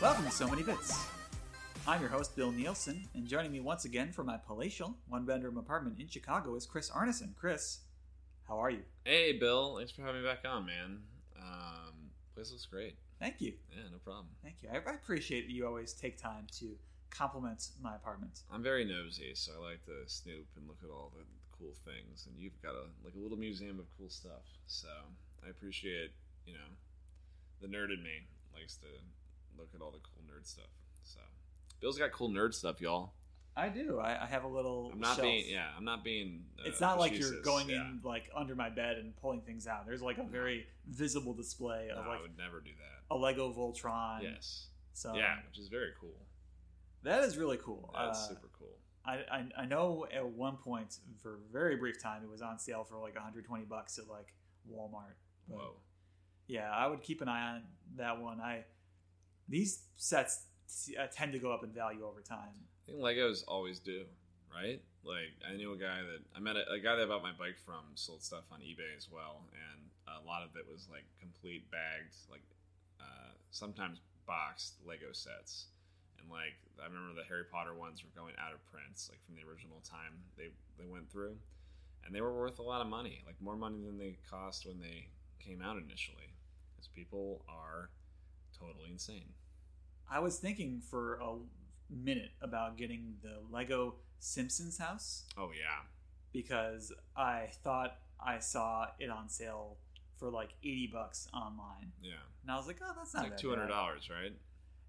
Welcome to So Many Bits. I'm your host, Bill Nielsen, and joining me once again from my palatial one bedroom apartment in Chicago is Chris Arneson. Chris, how are you? Hey, Bill. Thanks for having me back on, man. Um, place looks great. Thank you. Yeah, no problem. Thank you. I, I appreciate you always take time to compliment my apartment. I'm very nosy, so I like to snoop and look at all the cool things. And you've got a like a little museum of cool stuff. So I appreciate, you know, the nerd in me likes to look at all the cool nerd stuff. So Bill's got cool nerd stuff, y'all. I do. I, I have a little. I'm not shelf. being yeah. I'm not being. Uh, It's not like you're going yeah. in like under my bed and pulling things out. There's like a very visible display No, of I would never do that. a Lego Voltron. Yes. So yeah, which is very cool. that is really cool. That's Uh, super cool. I, I I know at one point for a very brief time it was on sale for like 120 bucks at like Walmart. Whoa. Yeah, I would keep an eye on that one. I these sets t- uh, tend to go up in value over time. I think Legos always do, right? Like I knew a guy that I met a, a guy that I bought my bike from sold stuff on eBay as well, and a lot of it was like complete bagged, like uh, sometimes boxed Lego sets. And like I remember the Harry Potter ones were going out of prints, like from the original time they they went through, and they were worth a lot of money, like more money than they cost when they came out initially, because people are totally insane. I was thinking for a minute about getting the Lego Simpsons house Oh yeah, because I thought I saw it on sale for like 80 bucks online. yeah, And I was like, oh, that's not like that two hundred bad. dollars, right?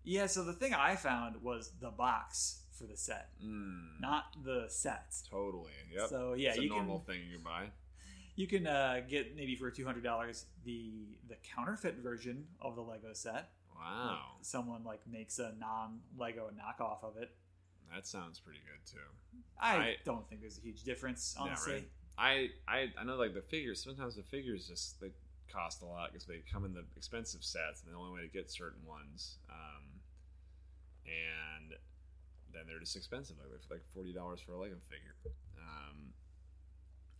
Yeah, so the thing I found was the box for the set, Mm. not the set. Totally. Yep. So yeah, it's a you normal can thing you can buy. you can uh, get maybe for two hundred dollars the the counterfeit version of the Lego set. Wow, someone like makes a non Lego knockoff of it. that sounds pretty good too. I, I- don't think there's a huge difference, Yeah, honestly. right. I, I I know like the figures. Sometimes the figures just they cost a lot because they come in the expensive sets, and the only way to get certain ones, um, and then they're just expensive. Like they're like forty dollars for a Lego figure. Um,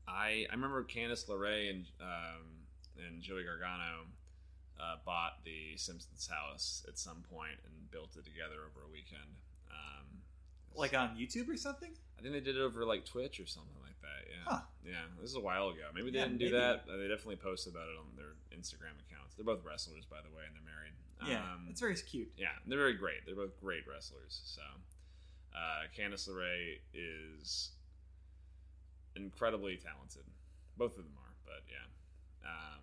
I I remember Candice LeRae and um, and Johnny Gargano uh, bought the Simpsons house at some point and built it together over a weekend. Um, Like on YouTube or something. I think they did it over like Twitch or something like that. Yeah, Huh. yeah. This is a while ago. Maybe they Yeah, didn't do maybe. that. They definitely posted about it on their Instagram accounts. They're both wrestlers, by the way, and they're married. Yeah, Um, it's very cute. yeah, they're very great. They're both great wrestlers. So, uh, Candice LeRae is incredibly talented. Both of them are, but yeah. Um,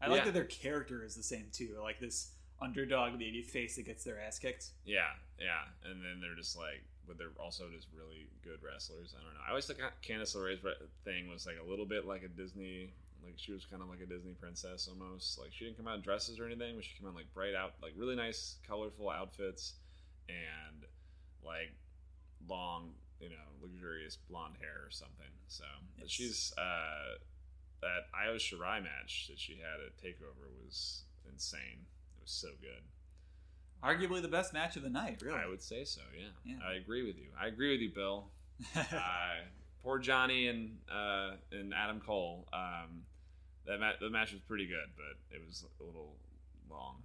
I like yeah. that their character is the same too. Like this underdog baby face that gets their ass kicked. Yeah, yeah, and then they're just like, but they're also just really good wrestlers. I don't know. I always thought Candice LeRae's thing was like a little bit like a Disney, like she was kind of like a Disney princess almost. Like she didn't come out in dresses or anything, but she came out in, like bright out, like really nice, colorful outfits, and like long, you know, luxurious blonde hair or something. So she's uh, that Io Shirai match that she had at Takeover was insane. It was so good. Arguably the best match of the night, really. I would say so. Yeah. Yeah. I agree with you. I agree with you, Bill. uh, poor Johnny and uh, and Adam Cole. Um, that ma- the match was pretty good, but it was a little long.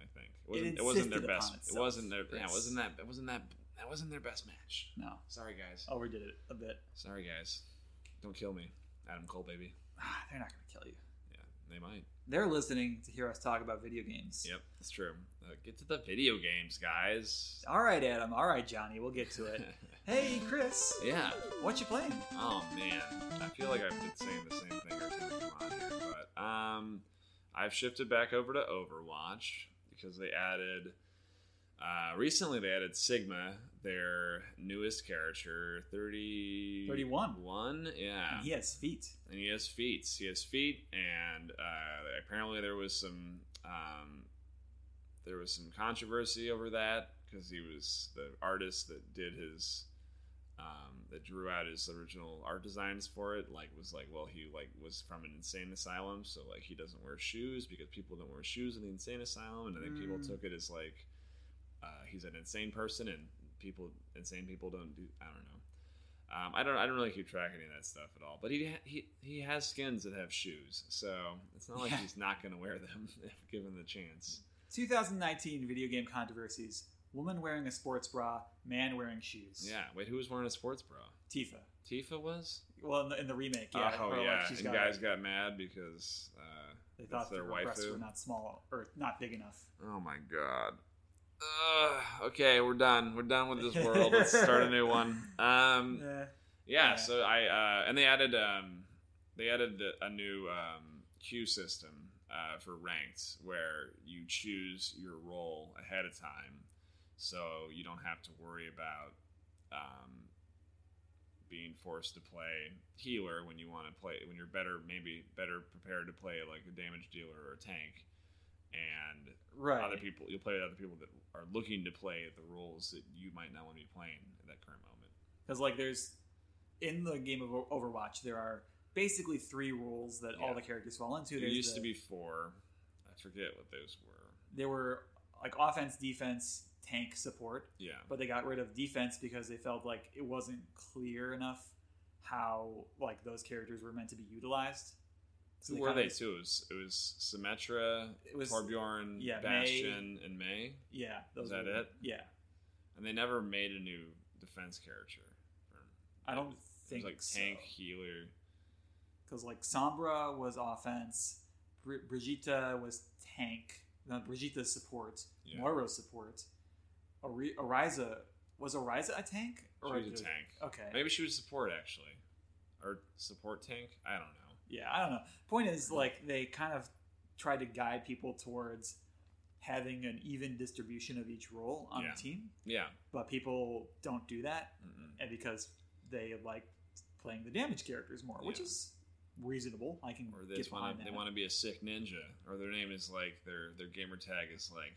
I think it wasn't. It, wasn't their best. It wasn't their. Yeah, it wasn't that. It wasn't that. That wasn't their best match. no, Sorry, guys. overdid it a bit. Sorry, guys. Don't kill me, Adam Cole, baby. Ah, They're not going to kill you. Yeah, they might. They're listening to hear us talk about video games. Yep, that's true. Uh, get to the video games, guys. All right, Adam. All right, Johnny. We'll get to it. hey, Chris. yeah. What you playing? Oh man, I feel like I've been saying the same thing every time we come on here, but um, I've shifted back over to Overwatch because they added uh, recently. They added Sigma, their newest character, thirty 31. One, yeah, And he has feet. and he has feet. He has feet, and uh, apparently there was some um, there was some controversy over that because he was the artist that did his um, that drew out his original art designs for it like was like well he like was from an insane asylum so like he doesn't wear shoes because people don't wear shoes in the insane asylum and I think people Mm. took it as like uh, he's an insane person and people insane people don't do I don't know um, I don't I don't really keep track of any of that stuff at all but he he he has skins that have shoes so it's not like Yeah. he's not going to wear them if given the chance 2019 video game controversies: woman wearing a sports bra, man wearing shoes. yeah wait who was wearing a sports bra Tifa. Tifa was Well, in the, in the remake, yeah. oh like, yeah she's and got- guys got mad because uh, They thought their their breasts were not small or not big enough. Oh my god. Uh, okay, we're done. We're done with this world. Let's start a new one. Um, yeah. Yeah. So I uh, and they added um, they added the, a new um, queue system uh, for ranked where you choose your role ahead of time, so you don't have to worry about um, being forced to play healer when you want to play when you're better maybe better prepared to play like a damage dealer or a tank and right. other people you'll play with other people that are looking to play the roles that you might not want to be playing at that current moment Because like there's in the game of Overwatch, there are basically three rules that all the characters fall into. there used to be four i forget what those were they were like offense, defense, tank, support, yeah but they got rid of defense because they felt like it wasn't clear enough how like those characters were meant to be utilized. So who were they? too it was, it was symmetra It was torbjorn yeah, bastion and Mei? Yeah. Those Is that were- it? Yeah, and they never made a new defense character I don't think was like so. tank healer. Because like Sombra was offense, Br- Brigitte was tank, no, Brigitte's support, Yeah. Moira's support, Ari- Orisa was Orisa a tank? She was a tank. Okay, maybe she was support actually. Or support tank? I don't know yeah, I don't know. Point is, like they kind of tried to guide people towards having an even distribution of each role on Yeah. the team, yeah but people don't do that, Mm-mm. and because they like playing the damage characters more, which is reasonable. I can or they get wanna, they want to be a sick ninja, or their name is like their their gamer tag is like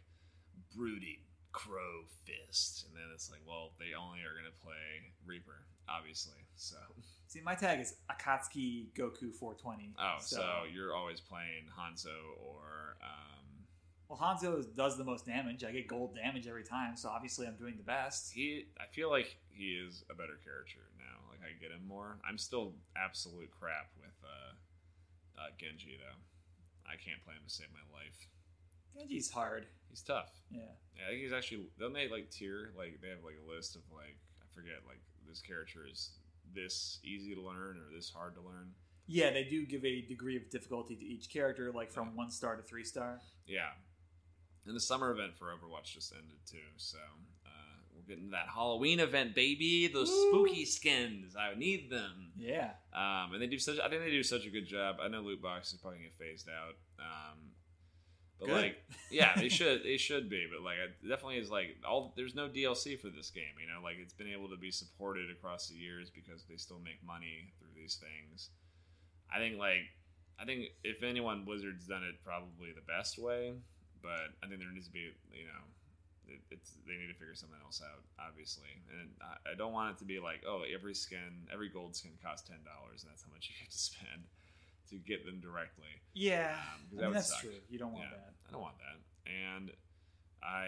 brooding crow fist, and then it's like, well, they only are gonna play Reaper, obviously. So See, my tag is Akatsuki Goku 420. oh, so, you're always playing Hanzo or um, well, Hanzo does the most damage. I get gold damage every time, so obviously I'm doing the best. he. I feel like he is a better character now. Like I get him more. I'm still absolute crap with uh, uh, Genji though. I can't play him to save my life. Genji's hard. He's tough. Yeah. Yeah, I think he's actually. Don't they like tier? Like they have like a list of like forget. Like this character is this easy to learn or this hard to learn. Yeah, they do give a degree of difficulty to each character, like from one star to three star. Yeah. And the summer event for Overwatch just ended too, so uh, we're getting that Halloween event, baby. Those Woo! spooky skins, I need them. Yeah. Um, and they do such. I think they do such a good job. I know loot boxes probably get phased out. Um, but Good. like, yeah, they should. They should be. But like, it definitely is like all. There's no DLC for this game. You know, like it's been able to be supported across the years because they still make money through these things. I think like, I think if anyone, Blizzard's done it probably the best way. But I think there needs to be, you know, it, it's they need to figure something else out, obviously. And I, I don't want it to be like, oh, every skin, every gold skin costs ten dollars, and that's how much you have to spend to get them directly. Yeah. Um, I mean, that's suck. true. You don't want Yeah, that. I don't want that. And I,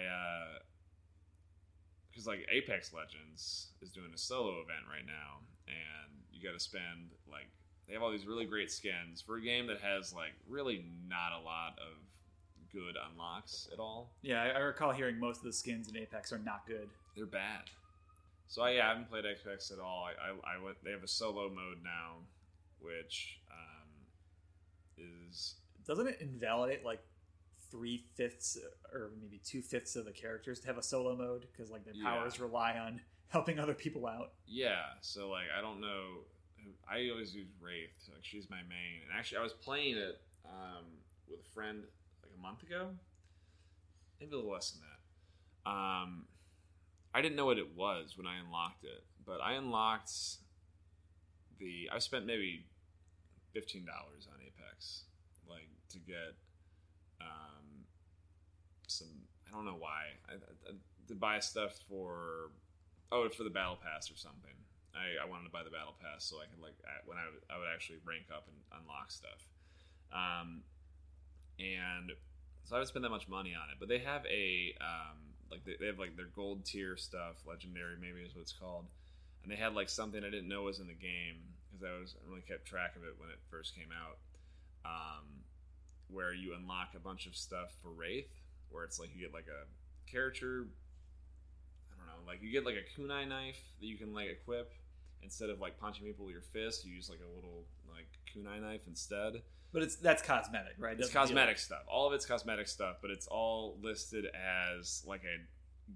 because like Apex Legends is doing a solo event right now, and you got to spend like they have all these really great skins for a game that has like really not a lot of good unlocks at all. Yeah, I, I recall hearing most of the skins in Apex are not good. They're bad. So I, yeah, I haven't played Apex at all. I, I, I went. They have a solo mode now, which is Doesn't it invalidate like three fifths or maybe two fifths of the characters to have a solo mode because like their Yeah. powers rely on helping other people out? Yeah, so like I don't know. I always use Wraith. Like she's my main. And actually, I was playing it um, with a friend like a month ago, maybe a little less than that. Um, I didn't know what it was when I unlocked it, but I unlocked the. I spent maybe fifteen dollars on Like to get um, some. I don't know why. I, I, to buy stuff for oh for the battle pass or something I, I wanted to buy the battle pass so I could like when I would, I would actually rank up and unlock stuff. Um, and so I haven't spend that much money on it. But they have a um, like they, they have like their gold tier stuff, legendary maybe is what it's called, and they had like something I didn't know was in the game because I was I really kept track of it when it first came out. Um, where you unlock a bunch of stuff for Wraith, where it's like you get like a character. I don't know, like you get like a kunai knife that you can like equip instead of like punching people with your fist. You use like a little like kunai knife instead. But it's that's cosmetic, right? It's cosmetic stuff. All of it's cosmetic stuff, but it's all listed as like a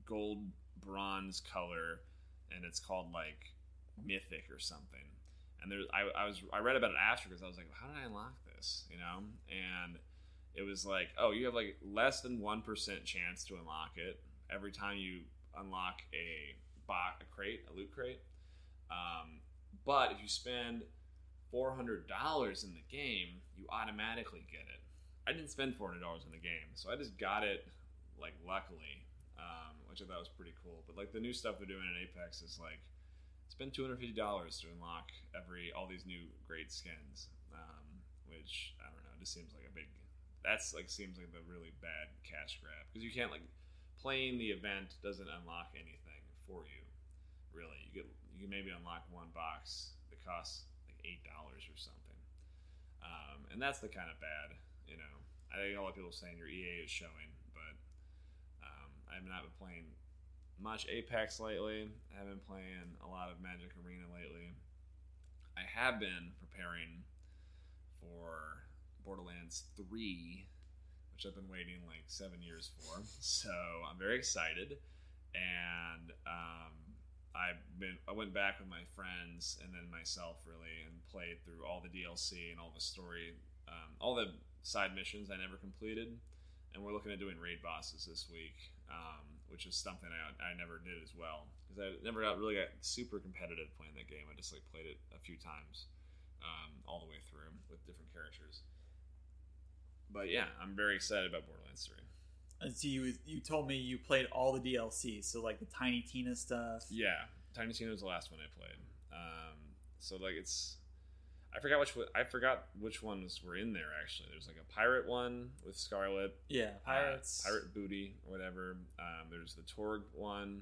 gold bronze color, and it's called like mythic or something. And there's I, I was I read about it after because I was like, how did I unlock this? You know, and it was like, oh, you have like less than one percent chance to unlock it every time you unlock a box, a crate, a loot crate. Um, but if you spend four hundred dollars in the game, you automatically get it. I didn't spend four hundred dollars in the game, so I just got it like luckily, um, which I thought was pretty cool. But like the new stuff they're doing in Apex is like spend two hundred fifty dollars to unlock every all these new great skins, which I don't know, it just seems like a big. That's like seems like the really bad cash grab because you can't like playing the event doesn't unlock anything for you. Really, you get you can maybe unlock one box that costs like eight dollars or something, um, and that's the kind of bad. You know, I think a lot of people are saying your EA is showing, but um, I've not been playing much Apex lately. I haven't been playing a lot of Magic Arena lately. I have been preparing for Borderlands 3, which I've been waiting like seven years for. So I'm very excited. And um, I've been I went back with my friends and then myself really and played through all the DLC and all the story, um, all the side missions I never completed. And we're looking at doing raid bosses this week, um, which is something I, I never did as well because I never got really got super competitive playing that game. I just like played it a few times um, all the way through with different characters. But yeah, I'm very excited about Borderlands 3. And so you you told me you played all the DLC, so like the Tiny Tina stuff. Yeah, Tiny Tina was the last one I played. Um, so like it's, I forgot which I forgot which ones were in there actually. There's like a pirate one with Scarlett, Yeah, uh, pirates. pirate booty or whatever. Um, there's the Torgue one,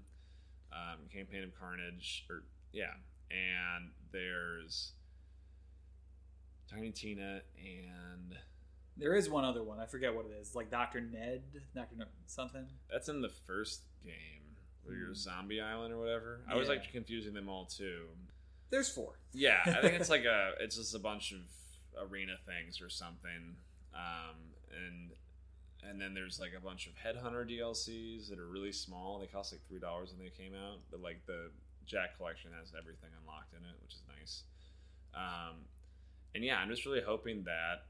um, campaign of Carnage, or yeah, and there's Tiny Tina and There is one other one. I forget what it is. Like Doctor Ned, Doctor no- something. That's in the first game where you're Hmm. zombie island or whatever. I was Yeah. like confusing them all too. There's four. Yeah, I think it's like a it's just a bunch of arena things or something. Um, and and then there's like a bunch of headhunter DLCs that are really small. They cost like three dollars when they came out. But like the Jack collection has everything unlocked in it, which is nice. Um, and yeah, I'm just really hoping that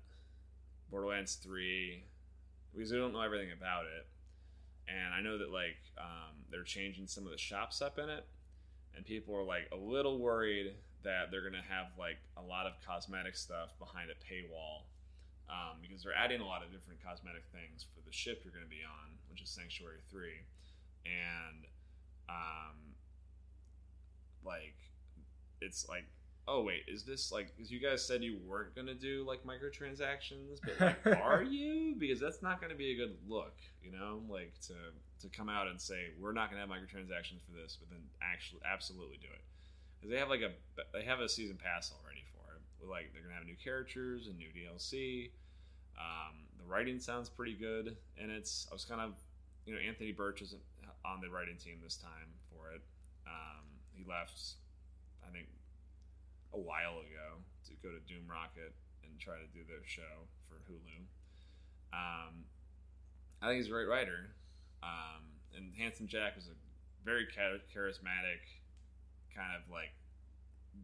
Borderlands three, because we don't know everything about it, and I know that like um, they're changing some of the shops up in it, and people are like a little worried that they're gonna have like a lot of cosmetic stuff behind a paywall um, because they're adding a lot of different cosmetic things for the ship you're gonna be on, which is Sanctuary Three, and um, like it's like oh wait is this like because you guys said you weren't gonna do like microtransactions but like are you? Because that's not gonna be a good look you know like to to come out and say we're not gonna have microtransactions for this but then actually absolutely do it. Because they have like a they have a season pass already for it. With like they're gonna have new characters and new dlc um, the writing sounds pretty good and it's i was kind of you know Anthony Burch isn't on the writing team this time for it. Um, he left i think a while ago to go to doom rocket and try to do their show for hulu. Um, i think he's a great writer. Um, and handsome jack was a very charismatic kind of like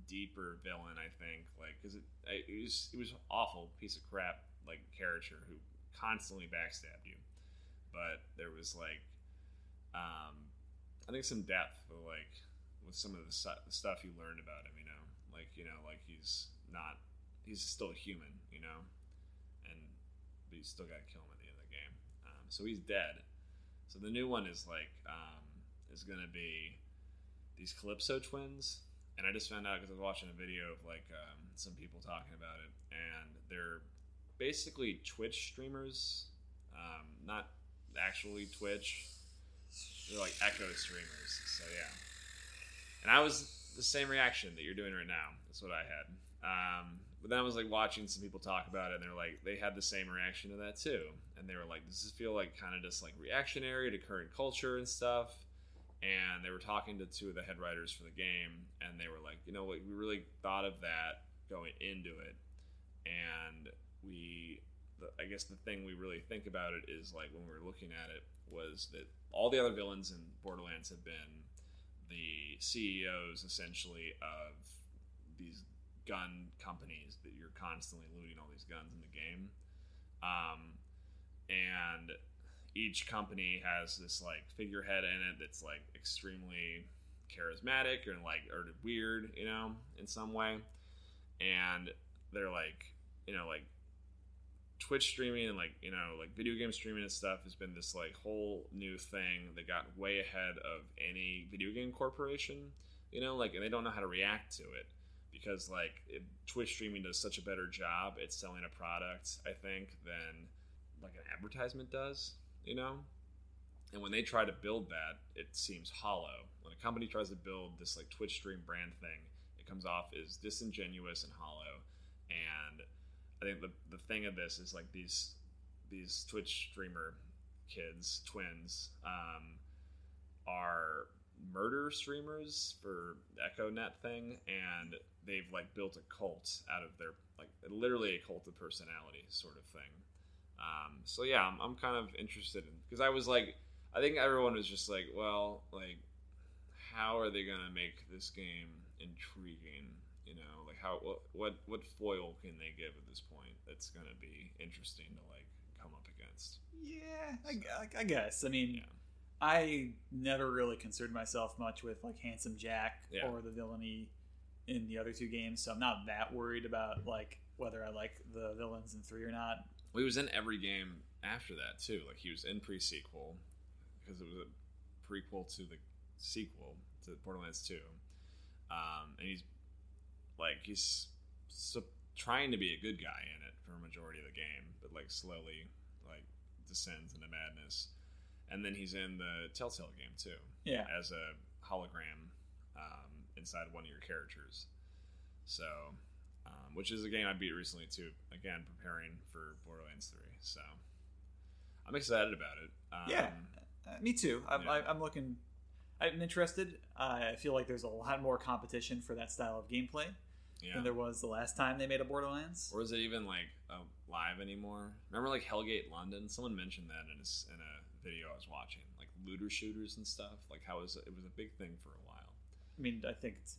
deeper villain i think. Like because it, it was it was awful piece of crap like character who constantly backstabbed you. But there was like um i think some depth like with some of the stuff you learned about him you know like you know like he's not he's still a human you know? And but you still got to kill him at the end of the game. Um, so he's dead. So the new one is like um, is gonna be these Calypso twins, and I just found out because I was watching a video of like um, some people talking about it, and they're basically Twitch streamers, um, not actually Twitch. They're like Echo streamers. So yeah, and I was the same reaction that you're doing right now. That's what I had. Um, but then I was like watching some people talk about it, and they're like they had the same reaction to that too, and they were like, "Does this feel like kind of just like reactionary to current culture and stuff?" And they were talking to two of the head writers for the game, and they were like, "You know what? We really thought of that going into it, and we, the, I guess the thing we really think about it is like when we were looking at it was that all the other villains in Borderlands have been the CEOs essentially of these gun companies that you're constantly looting all these guns in the game. Um, and each company has this like figurehead in it that's like extremely charismatic and like or weird, you know, in some way. And they're like, you know, like Twitch streaming and like you know like video game streaming and stuff has been this like whole new thing that got way ahead of any video game corporation. You know, like and they don't know how to react to it because like it, Twitch streaming does such a better job at selling a product, I think, than like an advertisement does. You know, and when they try to build that, it seems hollow. When a company tries to build this like Twitch stream brand thing, it comes off as disingenuous and hollow. And I think the the thing of this is like these these Twitch streamer kids, twins, um, are murder streamers for the Echo Net thing, and they've like built a cult out of their like literally a cult of personality sort of thing. Um, so yeah, I'm, I'm kind of interested in because I was like, I think everyone was just like, well, like, how are they gonna make this game intriguing? You know, like how what what what foil can they give at this point that's gonna be interesting to like come up against? Yeah, I, I guess. I mean, Yeah. I never really concerned myself much with like Handsome Jack Yeah. or the villainy in the other two games, so I'm not that worried about like whether I like the villains in three or not. Well, he was in every game after that too. Like he was in pre-sequel because it was a prequel to the sequel to Borderlands Two, um, and he's like he's trying to be a good guy in it for a majority of the game, but like slowly like descends into madness. And then he's in the Telltale game too Yeah, as a hologram um, inside one of your characters. So, um, which is a game I beat recently too. Again, preparing for Borderlands Three. So, I'm excited about it. Um, Yeah. uh, me too. I'm, Yeah. I, I'm looking. I'm interested. I feel like there's a lot more competition for that style of gameplay yeah. than there was the last time they made a Borderlands. Or is it even like live anymore? Remember, like Hellgate London. Someone mentioned that in a, in a video I was watching, like looter shooters and stuff. Like how was it was a big thing for a while. I mean, I think it's.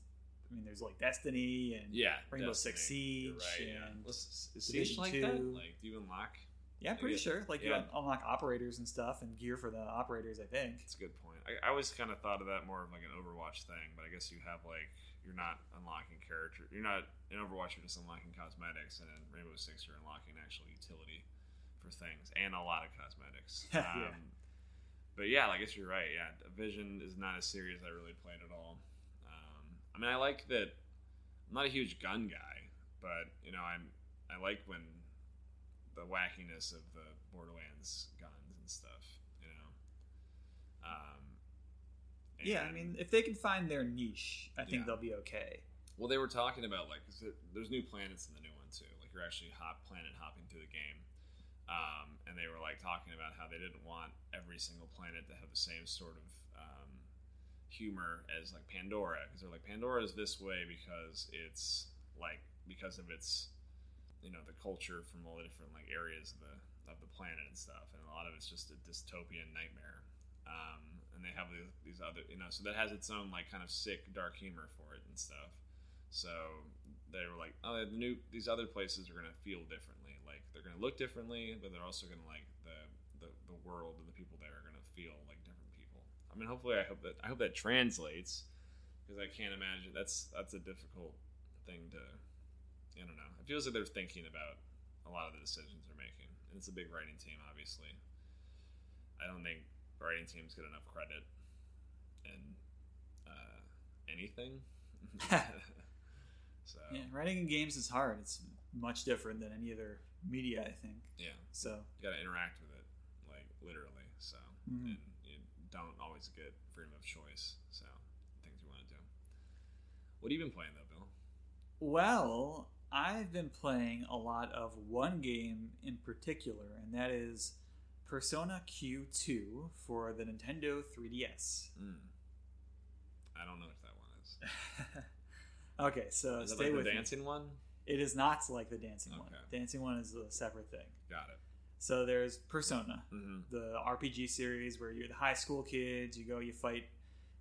I mean, there's like Destiny and Yeah, Rainbow Destiny. Six Siege right, and Was, is Siege like 2. that? Like, do you unlock? Yeah, I'm pretty Yeah. sure. Like you unlock operators and stuff and gear for the operators. I think. That's a good point. I, I always kind of thought of that more of like an Overwatch thing, but I guess you have like you're not unlocking character. You're not in Overwatch. You're just unlocking cosmetics, and in Rainbow Six, you're unlocking actual utility for things and a lot of cosmetics. Yeah. um, But yeah, I guess you're right. Yeah, Vision is not a series I really played at all. Um, I mean, I like that. I'm not a huge gun guy, but you know, I'm I like when the wackiness of the Borderlands guns and stuff. You know. Um, Yeah, I mean, if they can find their niche, I think Yeah. they'll be okay. Well, they were talking about like there's new planets in the new one too. Like you're actually hop planet hopping through the game, um, and they were like talking about how they didn't want every single planet to have the same sort of um, humor as like Pandora because they're like Pandora is this way because it's like because of its you know the culture from all the different like areas of the of the planet and stuff, and a lot of it's just a dystopian nightmare. Um, and they have these, other you know so that has its own like kind of sick dark humor for it and stuff. So they were like, oh, the new these other places are gonna feel differently. Like they're gonna look differently, but they're also gonna like the the, the world and the people there are gonna feel like different people. I mean, hopefully, I hope that I hope that translates because I can't imagine that's that's a difficult thing to. I don't know. It feels like they're thinking about a lot of the decisions they're making, and it's a big writing team, obviously. I don't think writing teams get enough credit in uh, anything so Yeah, writing in games is hard. It's much different than any other media, I think. yeah, So, you got to interact with it, like literally. So Mhm. and you don't always get freedom of choice. So things you want to do. What have you been playing though, Bill? well, I've been playing a lot of one game in particular, and that is Persona Q2 for the Nintendo 3DS. Mm. I don't know what that one is. okay, so is stay like with the me. dancing one? It is not like the dancing one. Dancing one is a separate thing. Got it. So there's Persona, Mm-hmm. the RPG series where you're the high school kids. You go, you fight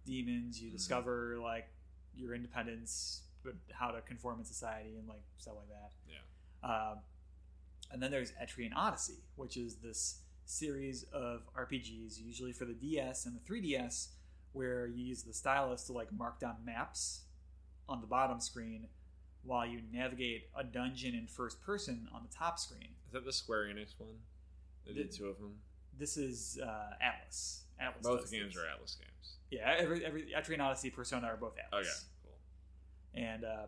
demons, you Mhm. discover like your independence, but how to conform in society and like stuff like that. Yeah. Um, and then there's Etrian Odyssey, which is this series of RPGs, usually for the DS and the 3DS, where you use the stylus to like mark down maps on the bottom screen while you navigate a dungeon in first person on the top screen. Is that the Square Enix one? They did two of them. This is uh, Atlus. Atlus. Both games this. are Atlus games. Yeah, every every Etrian Odyssey, Persona are both Atlus. Okay, Atlus. cool. And uh,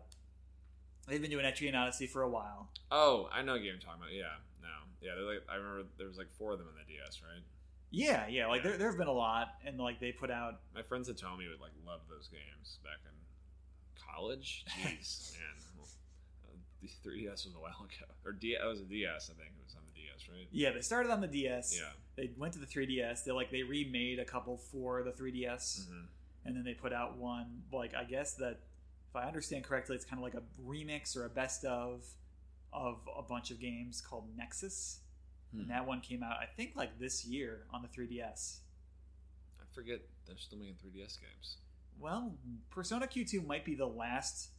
they've been doing Etrian Odyssey for a while. Oh, I know what game you're talking about. Yeah, no, yeah. They're like I remember there was like four of them in the DS, right? Yeah, yeah. Like Yeah. there there have been a lot, and like they put out My friends had at Tommy would like love those games back in college. Jeez, man. Well, uh, the 3DS was a while ago, or D. That was a DS, I think it was on the DS, right? Yeah, they started on the DS. Yeah. They went to the 3DS. They like they remade a couple for the 3DS, hmm and then they put out one. Like I guess that if I understand correctly, it's kind of like a remix or a best of of a bunch of games called Nexus. Hmm. And that one came out, I think, like this year on the 3DS. I forget they're still making 3DS games. Well, Persona Q2 might be the last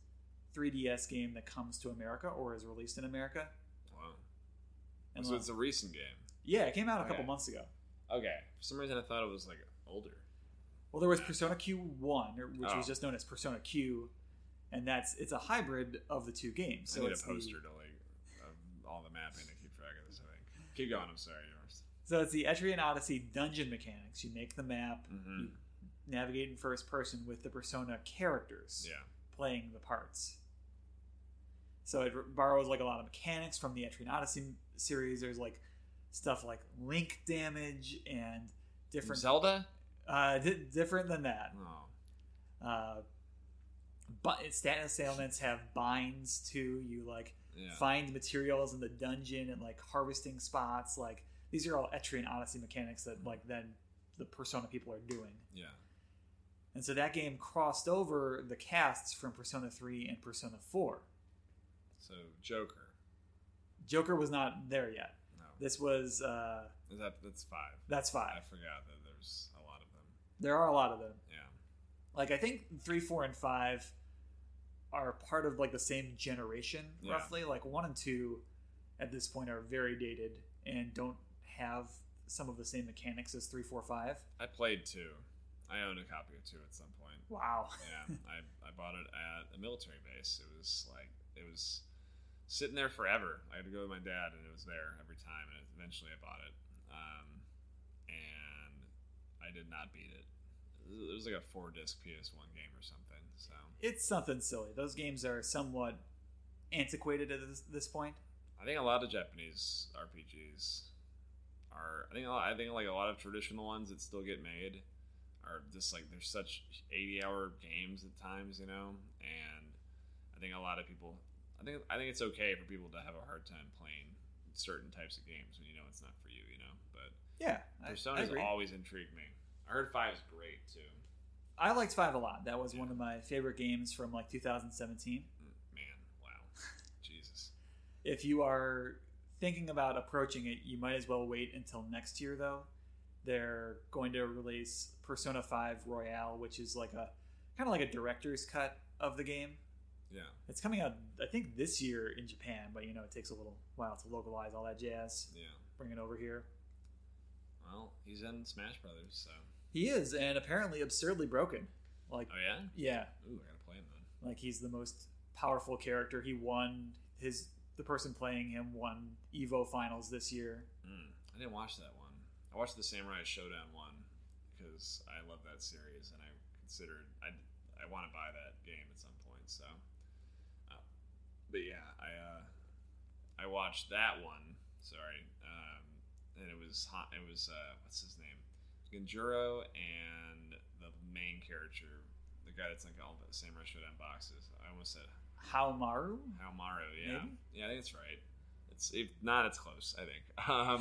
3DS game that comes to America or is released in America. Wow. And so well- it's a recent game. yeah, it came out a couple months ago. Okay. For some reason, I thought it was like older. Well, there was Persona Q1, which Oh. was just known as Persona Q, and that's it's a hybrid of the two games. I So need a it's the, to like of all the mapping to keep track of this. I think. Keep going. I'm sorry, yours. so it's the Etrian Odyssey dungeon mechanics. You make the map, Mm-hmm. you navigate in first person with the Persona characters Yeah. playing the parts. So it borrows like a lot of mechanics from the Etrian Odyssey series. There's like stuff like link damage and different, Zelda. uh, di- different than that. Oh. Uh, but stat ailments have binds too. You like Yeah. find materials in the dungeon and like harvesting spots. Like these are all Etrian Odyssey mechanics that like then the Persona people are doing. Yeah. And so that game crossed over the casts from Persona 3 and Persona 4. So Joker. Joker was not there yet. No. This was uh, Is that that's five? that's 5. I forgot that there's a lot of them. There are a lot of them. Yeah. Like I think three, four, and five are part of like the same generation, Yeah. roughly. Like one and two, at this point, are very dated and don't have some of the same mechanics as three, four, five. I played two. I owned a copy of two at some point. Wow. Yeah, I, I bought it at a military base. It was like it was sitting there forever. I had to go with my dad, and it was there every time. And eventually, I bought it, um, and I did not beat it. It was like a four disc PS One game or something. So It's something silly. Those games are somewhat antiquated at this, this point. I think a lot of Japanese RPGs are. I think a lot, I think like a lot of traditional ones that still get made are just like they're such eighty hour games at times, you know. And I think a lot of people. I think I think it's okay for people to have a hard time playing certain types of games when you know it's not for you, you know. But Yeah, I, I Persona's agree. always intrigued me. I heard five is great too. I liked five a lot. That was Yeah. one of my favorite games from like 2017. Mm, Man, wow, Jesus. If you are thinking about approaching it, you might as well wait until next year, though. They're going to release Persona 5 Royal, which is like a kind of like a director's cut of the game. Yeah. It's coming out, I think, this year in Japan, but you know, it takes a little while to localize all that jazz, Yeah. bring it over here. Well, he's in Smash Brothers, so. He is, and apparently absurdly broken. Like, Oh yeah. yeah, Ooh, I gotta play him then. like he's the most powerful character. He won his the person playing him won Evo finals this year. Mm, I didn't watch that one. I watched the Samurai Shodown one because I love that series, and I considered I I want to buy that game at some point. So, uh, but yeah, I uh, I watched that one. Sorry, um, and it was hot. It was uh, what's his name, Genjuro, and the main character, the guy that's like all the Samurai Shodown boxes. I almost said Haomaru? Haomaru. Yeah, Maybe? yeah, I think that's right. It's if not, it's close. I think. Um,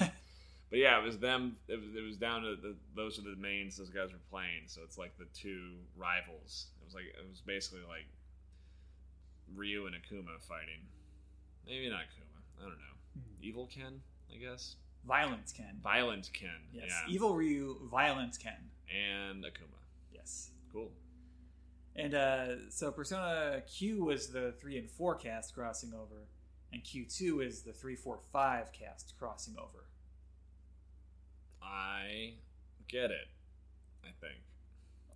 but yeah, it was them. It was, it was down to the, those are the mains those guys were playing. So it's like the two rivals. It was like it was basically like Ryu and Akuma fighting. Maybe not Akuma. I don't know. Hmm. Evil Ken, I guess. Violence Ken. Violent Ken. Yes. Yeah. Evil Ryu, Violence Ken. And Akuma. Yes. Cool. And uh, so Persona Q was the 3 and 4 cast crossing over, and Q2 is the 3, 4, 5 cast crossing over. I get it. I think.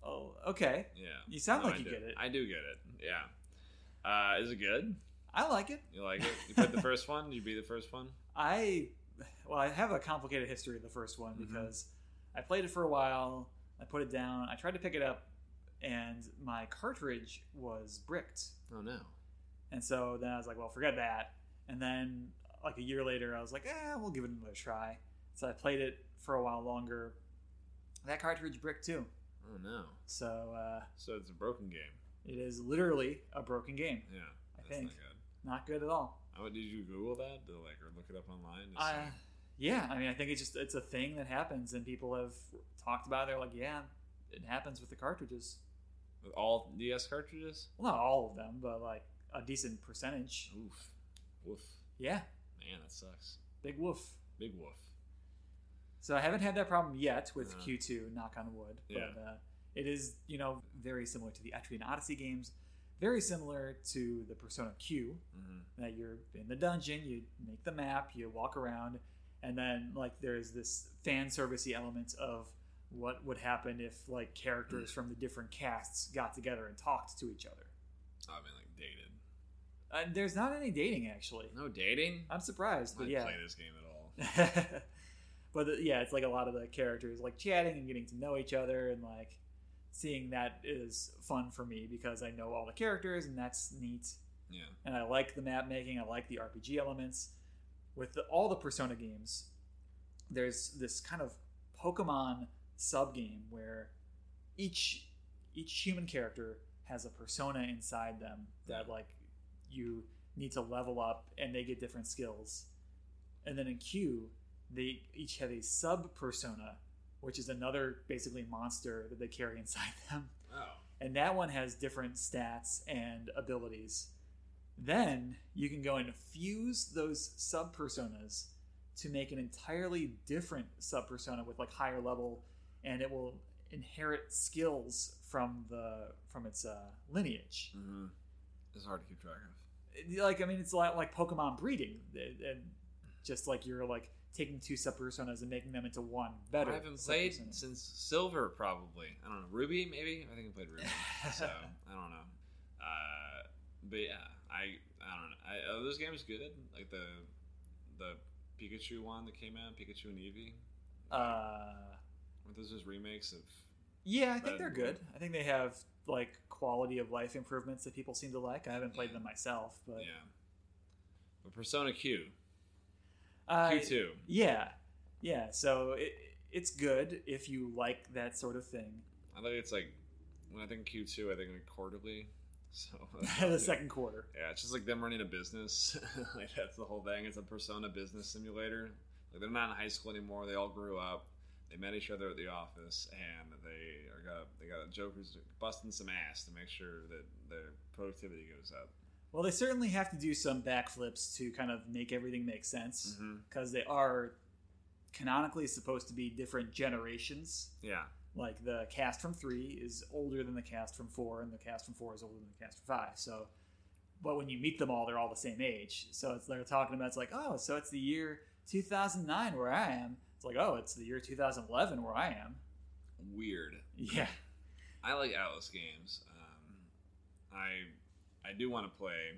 Oh, okay. Yeah. You sound like I you do. get it. I do get it. Yeah. Uh, is it good? I like it. You like it? You played the first one? You beat the first one? I, well, I have a complicated history of the first one Mhm. because I played it for a while, I put it down, I tried to pick it up, and my cartridge was bricked. Oh no. And so then I was like, well, forget that. And then like a year later, I was like, eh, we'll give it another try. So I played it for a while longer. That cartridge bricked too. Oh no. So uh, So it's a broken game. it is literally a broken game. Yeah. I That's think. not good. Not good at all. Oh, did you Google that? To like or look it up online? Uh, yeah, I mean, I think it's just it's a thing that happens, and people have talked about. it. They're like, yeah, it happens with the cartridges. With all DS cartridges? Well, not all of them, but like a decent percentage. Oof. Woof. Yeah, Man, that sucks. big woof. Big woof. So I haven't had that problem yet with Uh, Q2, knock on wood. Yeah. But uh, it is, you know, very similar to the Etrian Odyssey games. Very similar to the Persona Q, hmm that you're in the dungeon, you make the map, you walk around, and then like there's this fan servicey element of what would happen if like characters from the different casts got together and talked to each other. I mean, like dated. Uh, there's not any dating actually. No dating. I'm surprised, I but didn't yeah. play this game at all. but the, yeah, it's like a lot of the characters like chatting and getting to know each other and like seeing that is fun for me because I know all the characters and that's neat. Yeah. And I like the map making. I like the RPG elements. With the, all the Persona games, there's this kind of Pokemon sub game where each each human character has a persona inside them that like you need to level up and they get different skills. And then in Q, they each have a sub persona, which is another basically monster that they carry inside them. Oh. And that one has different stats and abilities. Then you can go and fuse those sub personas to make an entirely different sub persona with like higher level, and it will inherit skills from the from its uh, lineage. hmm It's hard to keep track of. Like I mean, it's a lot like Pokemon breeding, and just like you're like taking two sub personas and making them into one better. I haven't played persona. since Silver, probably. I don't know. Ruby, maybe? I think I played Ruby. so, I don't know. Uh, but yeah, I I don't know. I, are those games good? Like the the Pikachu one that came out, Pikachu and Eevee? Uh, Weren't those just remakes of. yeah, I think they're good. I think they have like quality of life improvements that people seem to like. I haven't played them myself, but Yeah. But Persona Q. uh, Q2. Yeah, yeah. So it, it's good if you like that sort of thing. I think it's like. When I think Q2, I think like quarterly. So. the second quarter. Yeah, it's just like them running a business. like that's the whole thing. It's a persona business simulator. Like they're not in high school anymore. They all grew up. They met each other at the office, and they are got they got a Joker's busting some ass to make sure that their productivity goes up. Well, they certainly have to do some backflips to kind of make everything make sense Mm-hmm. because they are canonically supposed to be different generations. Yeah, Like the cast from three is older than the cast from four, and the cast from four is older than the cast from five. So, but when you meet them all, they're all the same age. So it's they're talking about it's like, oh, so it's the year 2009 where I am. It's like, oh, it's the year 2011 where I am. weird. Yeah. I like Atlus games. Um, I I do want to play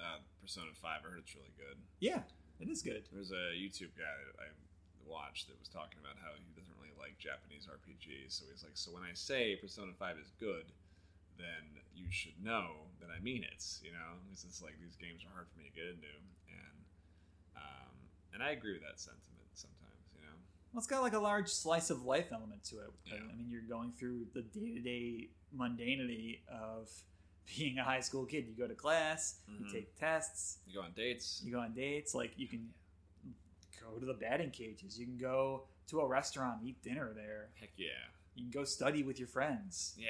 uh, Persona Five. I heard it's really good. Yeah, it is good. There's a YouTube guy that I watched that was talking about how he doesn't really like Japanese RPGs. So he's like, so when I say Persona 5 is good, then you should know that I mean it. You know, because it's like these games are hard for me to get into, and um, and I agree with that sentiment sometimes. You know, Well, it's got like a large slice of life element to it. Yeah. I mean, you're going through the day to day mundanity of being a high school kid. You go to class, Mhm. you take tests, you go on dates. you go on dates. Like you can go to the batting cages. You can go to a restaurant, eat dinner there. Heck yeah, You can go study with your friends. yeah.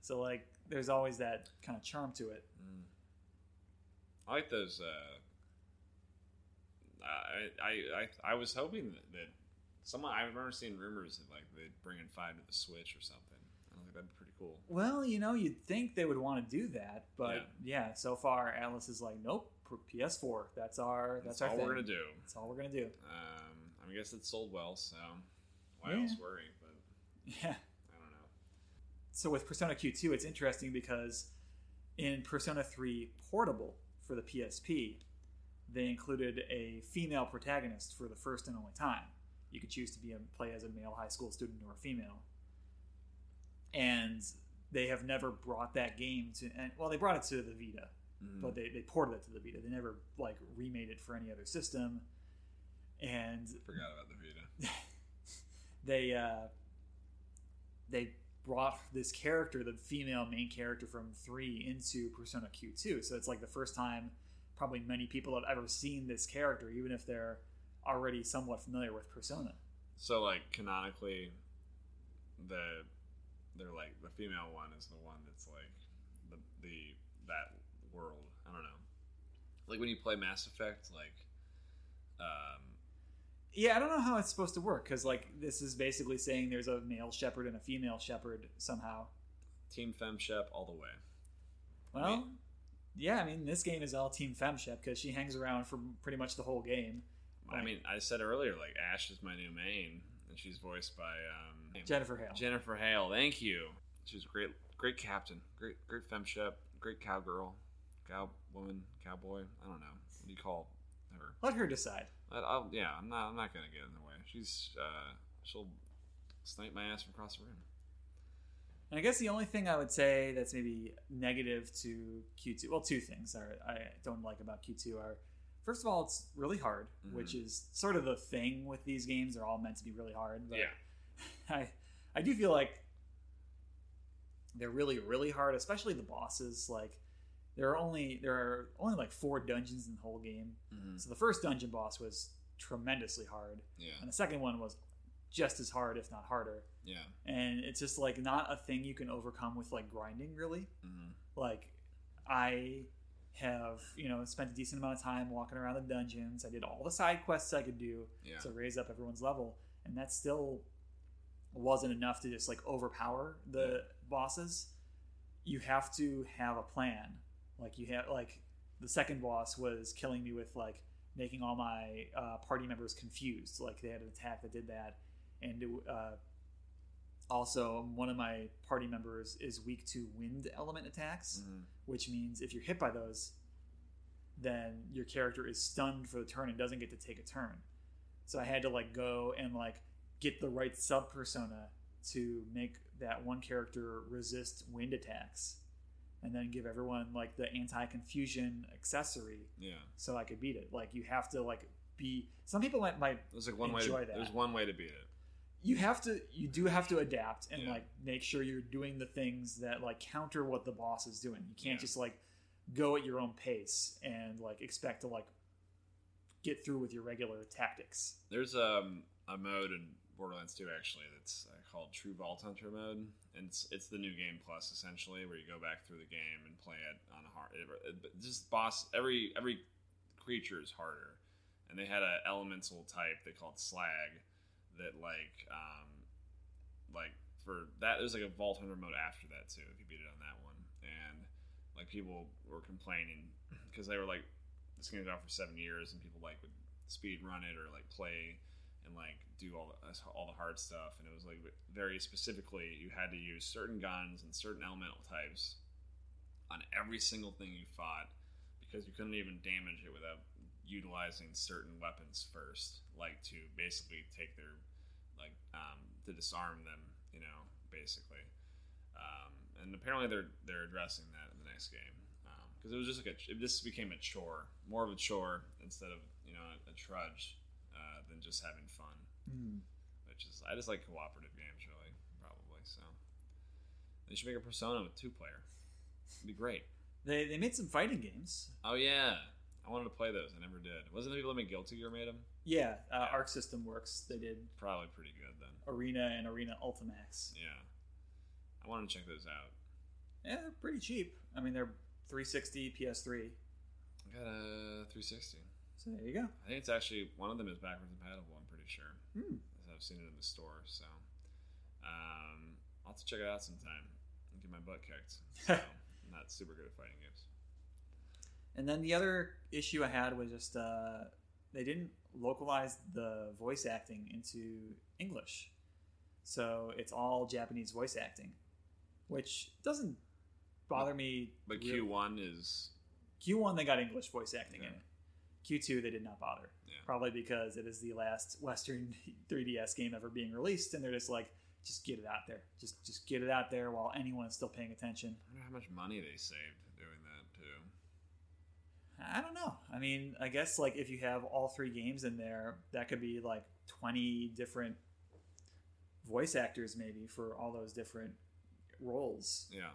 So like, there's always that kind of charm to it. Mm. I like those. Uh, I, I I I was hoping that, that someone I remember seeing rumors that like they'd bring in five to the Switch or something. I think that'd be pretty cool. Well, you know, you'd think they would want to do that, but yeah, so far Atlus is like, nope, PS4. That's our that's, That's, our all thing. we're gonna do. That's all we're gonna do. Um, I I guess it sold well, so why Yeah. else worry? But Yeah. I don't know. So with Persona Q2, it's interesting because in Persona 3 Portable for the PSP, they included a female protagonist for the first and only time. You could choose to be a, play as a male high school student or a female. And they have never brought that game to and well they brought it to the Vita, Mhm. but they, they ported it to the Vita. They never like remade it for any other system. And forgot about the Vita. they uh, they brought this character, the female main character from three, into Persona Q2. So it's like the first time probably many people have ever seen this character, even if they're already somewhat familiar with Persona. So like canonically, the they're like the female one is the one that's like the the that world. I don't know. Like when you play Mass Effect, like um, Yeah, I don't know how it's supposed to work because like this is basically saying there's a male Shepard and a female Shepard somehow. Team Femshep all the way. Well, yeah, I mean this game is all Team Femshep because she hangs around for pretty much the whole game. I mean, I said earlier, like Ashe is my new main, and she's voiced by um, Jennifer Hale. Jennifer Hale. Thank you. She's a great, great captain, great, great femshep, great cowgirl, cow woman, cowboy. I don't know. What do you call her? Let her decide. I, I'll, yeah, I'm not. I'm not gonna get in the way. She's. Uh, she'll snipe my ass from across the room. And I guess the only thing I would say that's maybe negative to Q2, well, two things are, I don't like about Q2 are, first of all, it's really hard, Mhm. which is sort of the thing with these games. They're all meant to be really hard. But Yeah. I, I do feel like they're really, really hard, especially the bosses. Like, there are only there are only like four dungeons in the whole game. Mm-hmm. So the first dungeon boss was tremendously hard, Yeah. and the second one was just as hard, if not harder Yeah. and it's just like not a thing you can overcome with like grinding really Mm-hmm. like i have you know spent a decent amount of time walking around the dungeons. I did all the side quests i could do Yeah. to raise up everyone's level and that still wasn't enough to just like overpower the bosses. You have to have a plan. Like you have like the second boss was killing me with like making all my uh, party members confused. Like they had an attack that did that and it, uh, also one of my party members is weak to wind element attacks Mm-hmm. which means if you're hit by those, then your character is stunned for the turn and doesn't get to take a turn. So I had to like go and like get the right sub persona to make that one character resist wind attacks, and then give everyone like the anti confusion accessory Yeah. so I could beat it. Like you have to like be. Some people might might There's like one way. Enjoy To, that. There's one way to beat it. You have to you do have to adapt and Yeah. like make sure you're doing the things that like counter what the boss is doing you can't Yeah. just like go at your own pace and like expect to like get through with your regular tactics There's um, a mode in Borderlands 2 actually that's uh, called True Vault Hunter mode, and it's, it's the new game plus essentially, where you go back through the game and play it on a hard. It, just boss every every creature is harder, and they had a elemental type they called Slag that like um, like for that there's like a Vault Hunter mode after that too if you beat it on that one, and like people were complaining because they were like this game's out for seven years and people like would speed run it or like play and like do all the all the hard stuff. And it was like very specifically you had to use certain guns and certain elemental types on every single thing you fought because you couldn't even damage it without utilizing certain weapons first like to basically take their like um, to disarm them you know basically Um, and apparently they're they're addressing that in the next game because it was just like a just became a chore, more of a chore instead of you know a, a trudge uh, than just having fun. Hmm. Which is I just like cooperative games really probably so. They should make a Persona with two player. It'd be great. They they made some fighting games. Oh yeah, I wanted to play those. I never did. Wasn't the people that made Guilty Gear made them? Yeah, uh, Arc System Works. They did Probably pretty good then. Arena and Arena Ultimax. Yeah, I wanted to check those out. Yeah, they're pretty cheap. I mean, they're 360 PS3. I got a 360. So there you go. I think it's actually one of them is backwards compatible. I'm pretty sure. Hmm. I've seen it in the store, so um, I'll have to check it out sometime and get my butt kicked. So, I'm not super good at fighting games. And then the other issue I had was just uh, they didn't localize the voice acting into English, so it's all Japanese voice acting, which doesn't bother me. But really. Q1 is Q one they got English voice acting in it. Q two they did not bother. Yeah. Probably because it is the last Western 3DS game ever being released, and they're just like, just get it out there, just just get it out there while anyone is still paying attention. I wonder how much money they saved doing that too. I don't know. I mean, I guess like if you have all three games in there, that could be like twenty different voice actors maybe for all those different roles. Yeah,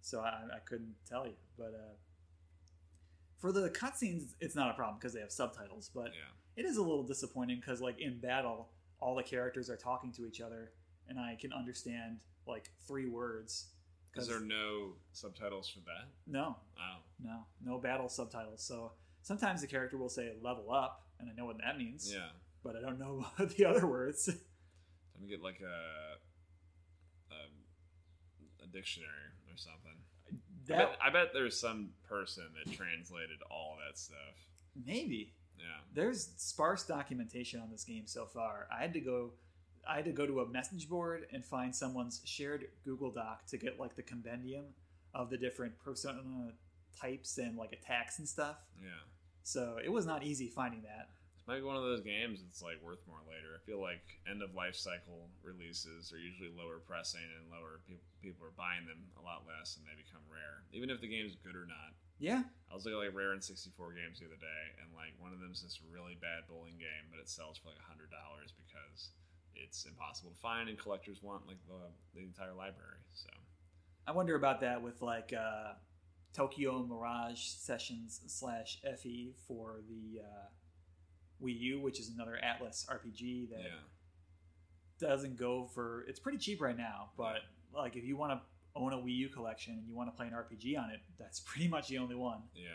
So I, I couldn't tell you, but uh, for the cutscenes, it's not a problem because they have subtitles. But yeah, it is a little disappointing because like in battle, all the characters are talking to each other, and I can understand like three words. Is there are no subtitles for that? no, Wow. No, no battle subtitles. So sometimes the character will say "level up," and I know what that means. Yeah. but I don't know the other words. Let me get like a, a a dictionary or something. I bet, I bet there's some person that translated all that stuff. maybe Yeah. there's sparse documentation on this game so far. I had to go, I had to go to a message board and find someone's shared Google Doc to get like the compendium of the different persona types and like attacks and stuff. Yeah. So it was not easy finding that. This might be one of those games that's like worth more later. I feel like end of life cycle releases are usually lower pressing and lower people people are buying them a lot less and they become rare. Even if the game's good or not. Yeah, I was looking at like rare N64 games the other day and like one of them's this really bad bowling game, but it sells for like hundred dollars because it's impossible to find and collectors want like the, the entire library. So I wonder about that with like uh, Tokyo Mirage Sessions slash FE for the uh, Wii U, which is another Atlus RPG that yeah. doesn't go for. It's pretty cheap right now, but like if you want to own a Wii U collection and you want to play an RPG on it, that's pretty much the only one. Yeah.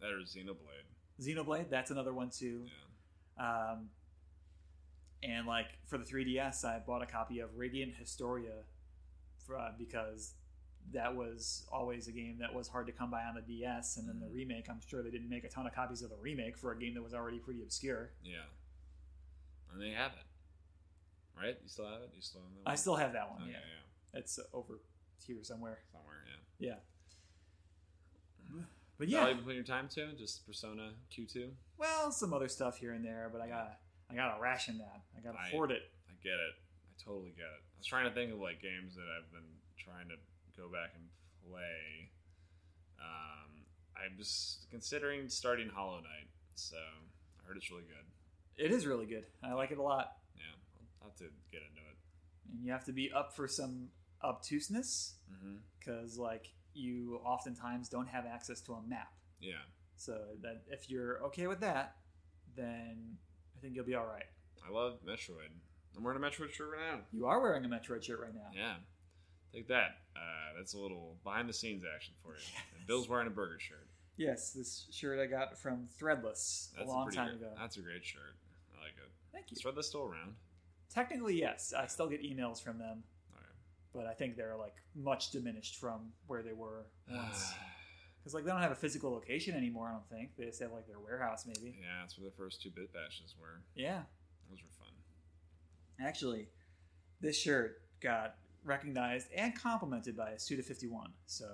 That or Xenoblade. Xenoblade, that's another one too. Yeah. Um, and like for the 3DS, I bought a copy of Radiant Historia for, uh, because that was always a game that was hard to come by on the DS. And then the Mhm. remake, I'm sure they didn't make a ton of copies of the remake for a game that was already pretty obscure. Yeah. And they have it. Right? You still have it? You still have that One? I still have that one. Okay, yeah, yeah. it's over here somewhere. Somewhere, yeah. Yeah. But Is that all yeah, you've been putting your time to? Just Persona Q2? well, some other stuff here and there, but I gotta, I gotta ration that. I gotta I- hoard it. I get it. I totally get it. I was trying to think of like games that I've been trying to go back and play. Um, I'm just considering starting Hollow Knight, so I heard it's really good. It is really good. I like it a lot. Yeah, I'll have to get into it. and you have to be up for some obtuseness Mm-hmm. because like you oftentimes don't have access to a map Yeah, so that if you're okay with that then i think you'll be all right I love Metroid. I'm wearing a Metroid shirt right now. you are wearing a metroid shirt right now Yeah, take that. Uh, that's a little behind the scenes action for you. Yes. Bill's wearing a burger shirt. yes this shirt i got from threadless That's a long pretty time great, ago That's a great shirt. I like it. thank you Is Threadless still around? technically yes i still get emails from them but i think they're like much diminished from where they were once because like they don't have a physical location anymore i don't think they just have like their warehouse maybe yeah, that's where the first two bit bashes were. yeah Those were fun. Actually, this shirt got recognized and complimented by Suda51. So,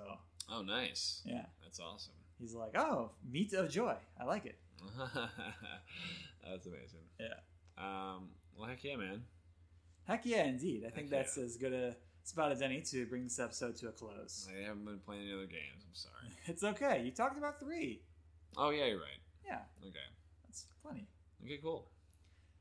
Oh, nice. yeah, That's awesome. he's like, oh, meat of joy. I like it. that's amazing. Yeah. Um, well, heck yeah, man. Heck yeah, indeed. I think that's yeah. as good a spot as any to bring this episode to a close. I haven't been playing any other games. I'm sorry. It's okay. You talked about three. Oh yeah, you're right. Yeah, Okay. that's plenty. Okay, cool.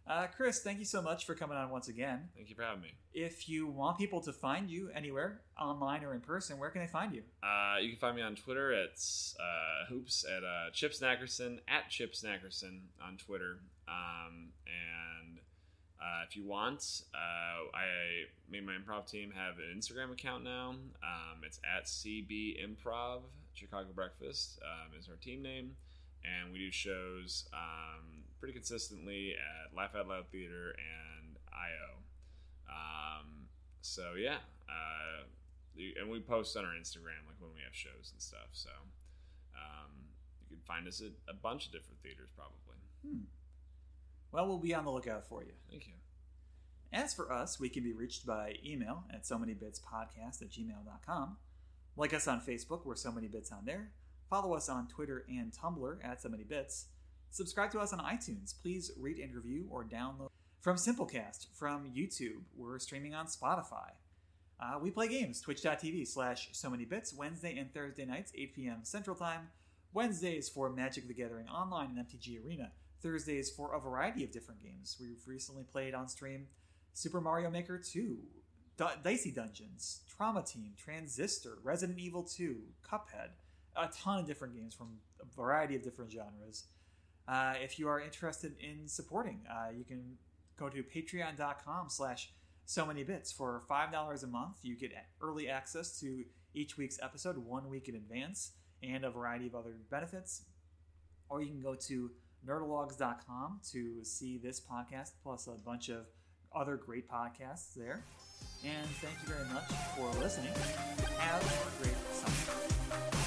Uh, Chris, thank you so much for coming on once again. Thank you for having me. If you want people to find you anywhere, online or in person, where can they find you? Uh, you can find me on Twitter at uh, hoops at uh, Chip Snackerson at Chip Snackerson on Twitter. Um, and uh, if you want, uh, I made my improv team have an Instagram account now. Um, it's at CB Improv Chicago Breakfast um, is our team name, and we do shows um, pretty consistently at Laugh Out Loud Theater and IO. Um, so yeah, uh, and we post on our Instagram like when we have shows and stuff. So um, you can find us at a bunch of different theaters probably. Hmm. Well, we'll be on the lookout for you. Thank you. As for us, we can be reached by email at so many bits podcast at gmail.com. Like us on Facebook, we're so many bits on there. Follow us on Twitter and Tumblr at so many bits. Subscribe to us on iTunes. Please rate and review or download from Simplecast, from YouTube. We're streaming on Spotify. Uh, we play games, twitch.tv slash so many bits, Wednesday and Thursday nights, 8 p.m. Central Time. Wednesdays for Magic the Gathering Online and MTG Arena. Thursdays for a variety of different games. We've recently played on stream Super Mario Maker 2, D- Dicey Dungeons, Trauma Team, Transistor, Resident Evil 2, Cuphead, a ton of different games from a variety of different genres. Uh, if you are interested in supporting, uh, you can go to patreon.com slash so many bits for $5 a month. You get early access to each week's episode one week in advance and a variety of other benefits. Or you can go to nerdologues.com to see this podcast plus a bunch of other great podcasts there. And thank you very much for listening. Have a great summer.